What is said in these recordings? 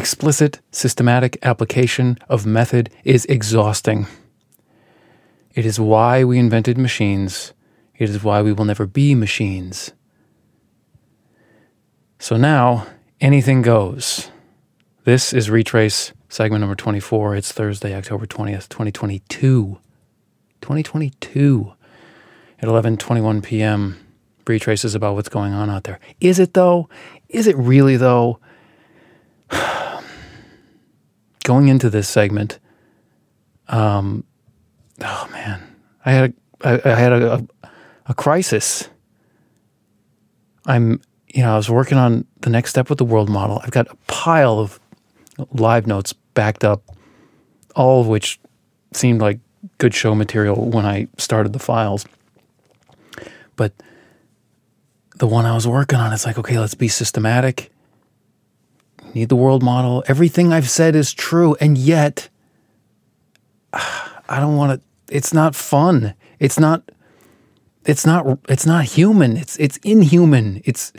Explicit, systematic application of method is exhausting. It is why we invented machines. It is why we will never be machines. So now, anything goes. This is Retraice segment number 24. It's Thursday, October 20th, 2022. 2022 at 11:21 p.m. Retraice is about what's going on out there. Is it though? Is it really though? going into this segment, um, oh man, I had a, I, I had a, a, a crisis. I'm, you know, I was working on the next step with the world model. I've got a pile of live notes backed up, all of which seemed like good show material when I started the files. But the one I was working on, it's like, okay, let's be systematic need the world model. Everything I've said is true. And yet, I don't want to, it's not fun. It's not, it's not, it's not human. It's, it's inhuman. It's,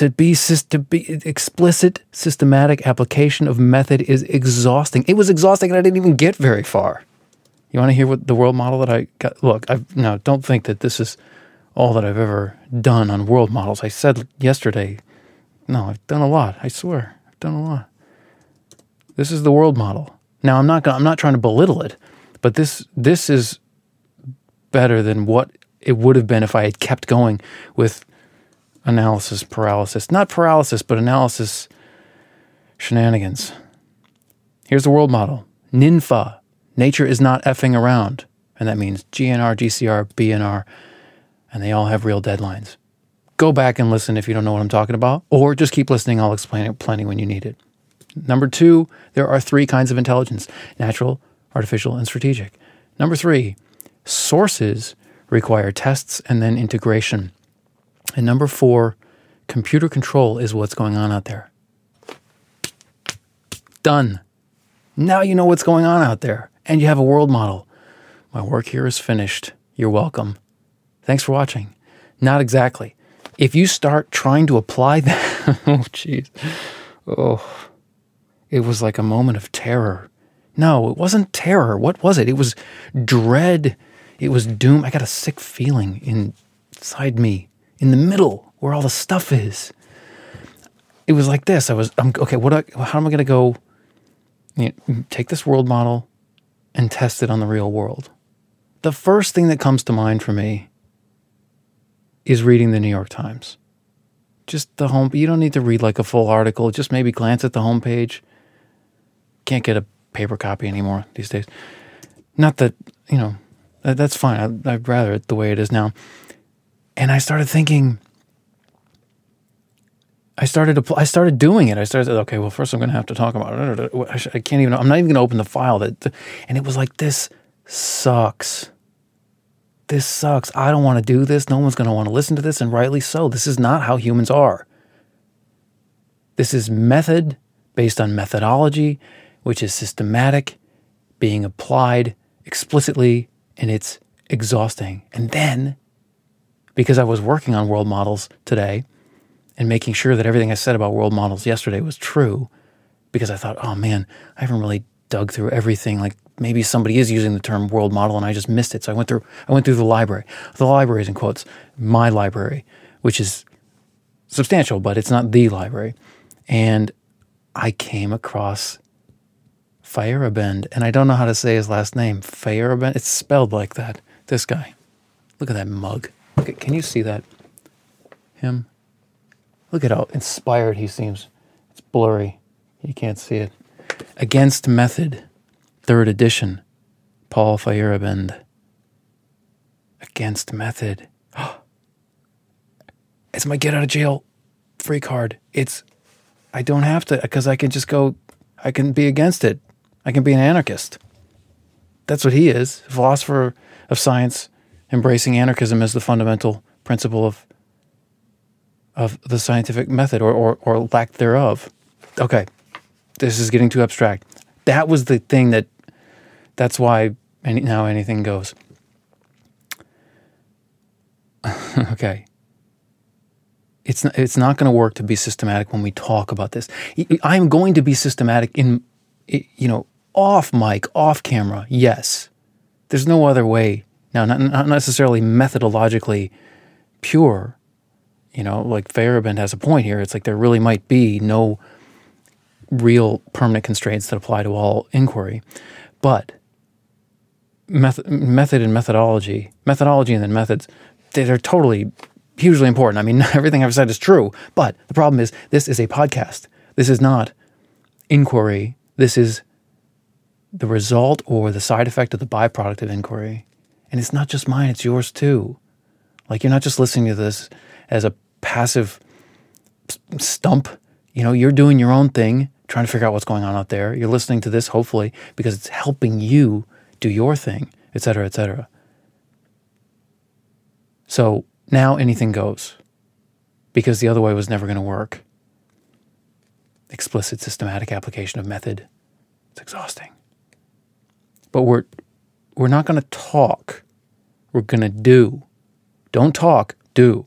to be to be explicit systematic application of method is exhausting. It was exhausting and I didn't even get very far. You want to hear what the world model that I got? Look, I no, don't think that this is all that I've ever done on world models. I said yesterday no, I've done a lot. I swear, I've done a lot. This is the world model. Now, I'm not gonna, I'm not trying to belittle it, but this this is better than what it would have been if I had kept going with analysis paralysis. Not paralysis, but analysis shenanigans. Here's the world model. NINFA. Nature is not effing around. And that means GNR, GCR, BNR, and they all have real deadlines. Go back and listen if you don't know what I'm talking about, or just keep listening. I'll explain it plenty when you need it. Number two, there are three kinds of intelligence natural, artificial, and strategic. Number three, sources require tests and then integration. And number four, computer control is what's going on out there. Done. Now you know what's going on out there, and you have a world model. My work here is finished. You're welcome. Thanks for watching. Not exactly if you start trying to apply that, oh, jeez. Oh, it was like a moment of terror. No, it wasn't terror. What was it? It was dread. It was doom. I got a sick feeling inside me, in the middle where all the stuff is. It was like this. I was, I'm okay. What? how am I going to go? You know, take this world model and test it on the real world. The first thing that comes to mind for me is reading the New York Times. Just the home, you don't need to read like a full article, just maybe glance at the homepage. Can't get a paper copy anymore these days. Not that, you know, that's fine. I, I'd rather it the way it is now. And I started thinking, I started to, I started doing it. I started okay. Well, first I'm going to have to talk about it. I can't even. I'm not even going to open the file. That and it was like this sucks this sucks. I don't want to do this. No one's going to want to listen to this, and rightly so. This is not how humans are. This is method based on methodology, which is systematic, being applied explicitly, and it's exhausting. And then, because I was working on world models today and making sure that everything I said about world models yesterday was true, because I thought, oh man, I haven't really dug through everything like maybe somebody is using the term world model and I just missed it. So I went through I went through the library. The library is in quotes, my library, which is substantial, but it's not the library. And I came across Feyerabend, and I don't know how to say his last name. Feyerabend. It's spelled like that. This guy. Look at that mug. Look at, can you see that? Him. Look at how inspired he seems. It's blurry. You can't see it. Against Method third edition, Paul Feyerabend. Against Method. it's my get out of jail free card. It's, I don't have to, because I can just go, I can be against it. I can be an anarchist. That's what he is, philosopher of science, embracing anarchism as the fundamental principle of of the scientific method or, or, or lack thereof. Okay, this is getting too abstract. That was the thing that that's why any, now anything goes. okay. It's not, it's not going to work to be systematic when we talk about this. I'm going to be systematic in, you know, off mic, off camera. Yes, there's no other way. Now, not, not necessarily methodologically pure. You know, like Feyerabend has a point here. It's like there really might be no real permanent constraints that apply to all inquiry, but method, method and methodology, methodology and then methods, they're totally hugely important. I mean, everything I've said is true, but the problem is this is a podcast. This is not inquiry. This is the result or the side effect of the byproduct of inquiry. And it's not just mine, it's yours too. Like you're not just listening to this as a passive stump. You know, you're doing your own thing, trying to figure out what's going on out there. You're listening to this, hopefully, because it's helping you do your thing, et cetera, et cetera. So now anything goes because the other way was never going to work. Explicit systematic application of method. It's exhausting. But we're we're not going to talk. We're going to do. Don't talk, do.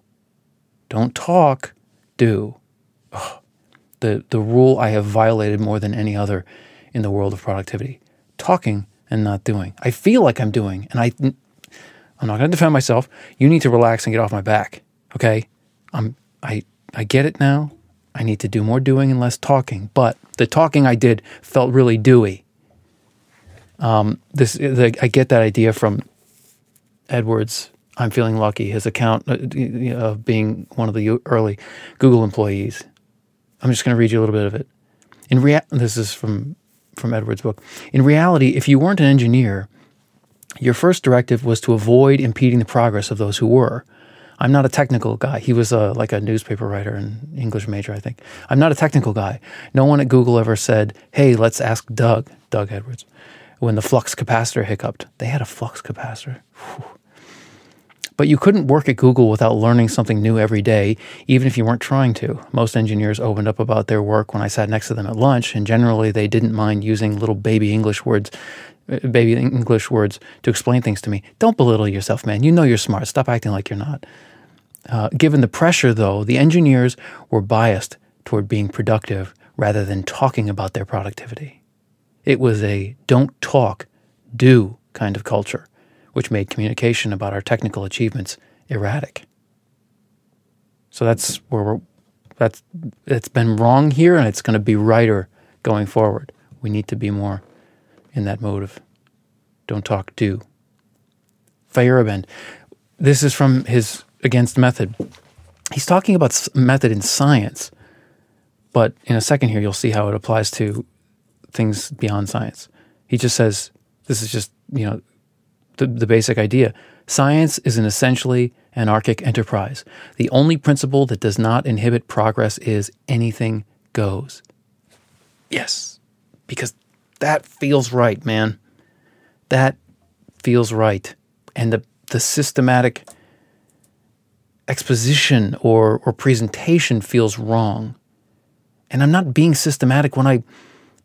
Don't talk, do. The the rule I have violated more than any other in the world of productivity. Talking and not doing. I feel like I'm doing and I I'm not going to defend myself. You need to relax and get off my back. Okay? I'm I I get it now. I need to do more doing and less talking. But the talking I did felt really dewy. Um, this the, I get that idea from Edwards. I'm feeling lucky. His account uh, of being one of the early Google employees. I'm just going to read you a little bit of it. In rea- this is from from Edwards' book. In reality, if you weren't an engineer, your first directive was to avoid impeding the progress of those who were. I'm not a technical guy. He was a, like a newspaper writer and English major, I think. I'm not a technical guy. No one at Google ever said, hey, let's ask Doug, Doug Edwards, when the flux capacitor hiccuped. They had a flux capacitor. Whew. But you couldn't work at Google without learning something new every day, even if you weren't trying to. Most engineers opened up about their work when I sat next to them at lunch, and generally they didn't mind using little baby English words baby English words to explain things to me. Don't belittle yourself, man. You know you're smart. Stop acting like you're not. Uh, given the pressure, though, the engineers were biased toward being productive rather than talking about their productivity. It was a don't talk, do kind of culture, which made communication about our technical achievements erratic. So that's where we're, that's it's been wrong here, and it's going to be righter going forward. We need to be more in that mode of don't talk, do. Feyerabend. This is from his Against Method. He's talking about method in science, but in a second here, you'll see how it applies to things beyond science. He just says, this is just, you know, the, the basic idea. Science is an essentially anarchic enterprise. The only principle that does not inhibit progress is anything goes. Yes, because that feels right, man. That feels right. And the, the systematic exposition or, or presentation feels wrong. And I'm not being systematic when I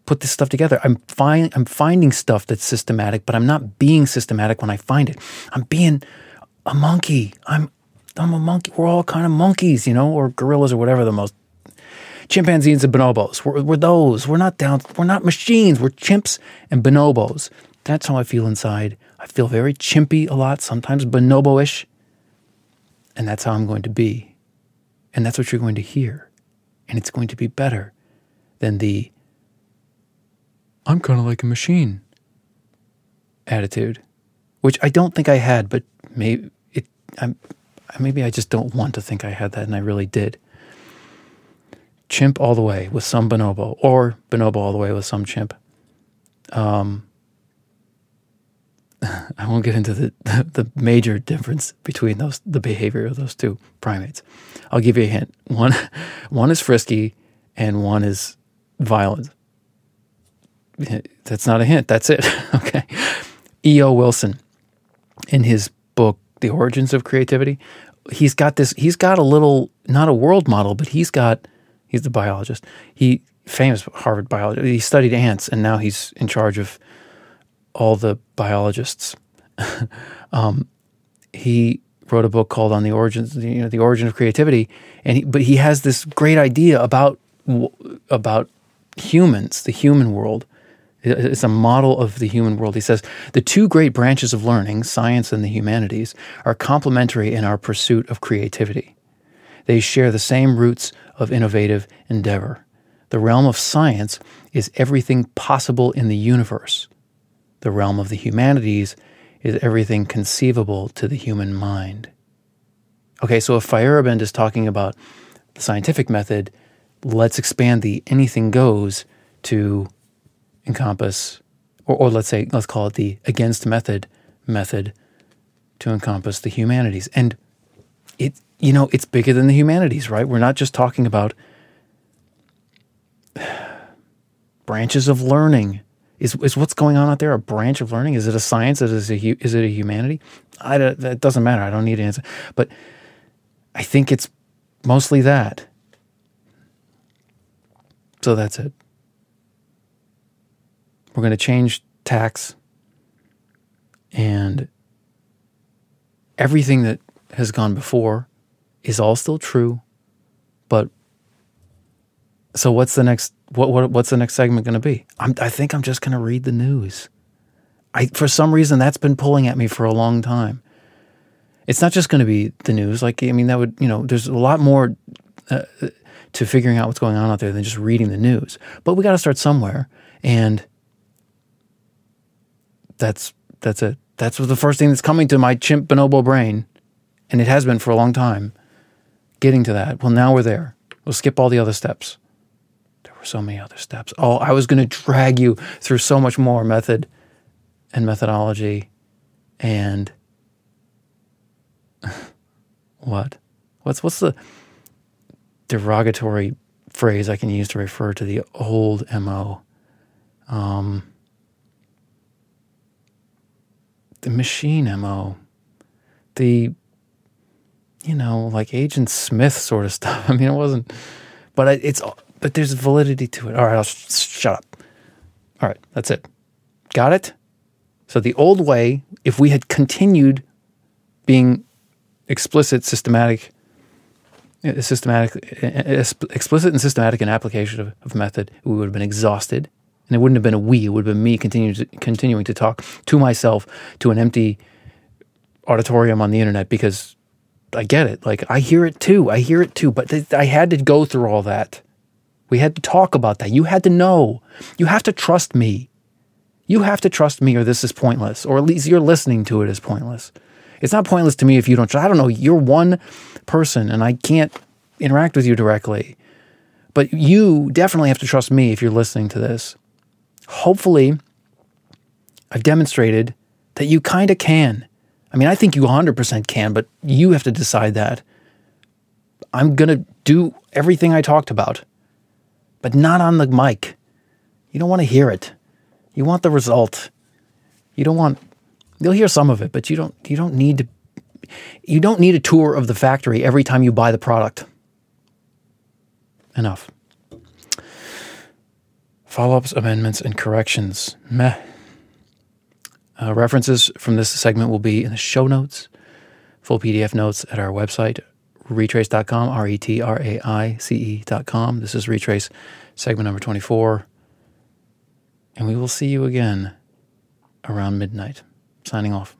put this stuff together. I'm find, I'm finding stuff that's systematic, but I'm not being systematic when I find it. I'm being a monkey. I'm I'm a monkey. We're all kind of monkeys, you know, or gorillas or whatever the most chimpanzees and bonobos. We're, we're those. We're not down. We're not machines. We're chimps and bonobos. That's how I feel inside. I feel very chimpy a lot, sometimes bonobo-ish, and that's how I'm going to be. And that's what you're going to hear. And it's going to be better than the I'm kind of like a machine attitude, which I don't think I had, but maybe it I'm maybe I just don't want to think I had that and I really did chimp all the way with some bonobo, or bonobo all the way with some chimp. Um, I won't get into the, the, the, major difference between those the behavior of those two primates. I'll give you a hint. One one is frisky and one is violent. That's not a hint. That's it. okay. E.O. Wilson, in his book The Origins of Creativity, he's got this. He's got a little not a world model, but he's got He's the biologist. He famous Harvard biologist. He studied ants, and now he's in charge of all the biologists. um, he wrote a book called "On the Origins," you know, the origin of creativity, and he, but he has this great idea about about humans, the human world. It's a model of the human world. He says the two great branches of learning, science and the humanities, are complementary in our pursuit of creativity. They share the same roots of innovative endeavor. The realm of science is everything possible in the universe. The realm of the humanities is everything conceivable to the human mind. Okay, so if Feyerabend is talking about the scientific method, let's expand the anything goes to encompass, or, or let's say, let's call it the against method method to encompass the humanities. And it, you know, it's bigger than the humanities, right? We're not just talking about branches of learning. Is, is what's going on out there a branch of learning? Is it a science? Is it a, is it a humanity? I, that doesn't matter. I don't need to answer. But I think it's mostly that. So that's it. We're going to change tax and everything that has gone before is all still true. But so what's the next what, what what's the next segment going to be? I'm, I think I'm just going to read the news. I for some reason that's been pulling at me for a long time. It's not just going to be the news. Like I mean, that would you know, there's a lot more uh, to figuring out what's going on out there than just reading the news. But we got to start somewhere, and that's that's it. That's the first thing that's coming to my chimp bonobo brain, and it has been for a long time. Getting to that. Well, now we're there. We'll skip all the other steps. There were so many other steps. Oh, I was going to drag you through so much more method and methodology, and what? What's what's the derogatory phrase I can use to refer to the old MO. Um, the machine MO, the, you know, like Agent Smith sort of stuff. I mean, it wasn't, but it's, but there's validity to it. All right, I'll sh- shut up. All right, that's it. Got it? So the old way, if we had continued being explicit, systematic, uh, systematic, uh, uh, explicit and systematic in application of, of method, we would have been exhausted. And it wouldn't have been a we, it would have been me continuing to, continuing to talk to myself to an empty auditorium on the internet because I get it. Like, I hear it too. I hear it too. But th- I had to go through all that. We had to talk about that. You had to know. You have to trust me. You have to trust me, or this is pointless, or at least you're listening to it is pointless. It's not pointless to me if you don't. I don't know. You're one person, and I can't interact with you directly. But you definitely have to trust me if you're listening to this. Hopefully, I've demonstrated that you kind of can. I mean, I think you 100% can, but you have to decide that. I'm going to do everything I talked about, but not on the mic. You don't want to hear it. You want the result. You don't want You'll hear some of it, but you don't you don't need to you don't need a tour of the factory every time you buy the product. Enough. Follow-ups, amendments, and corrections. Meh. Uh, references from this segment will be in the show notes. Full PDF notes at our website, retraice.com, R E T R A I C E.com. This is Retraice, segment number 24. And we will see you again around midnight signing off.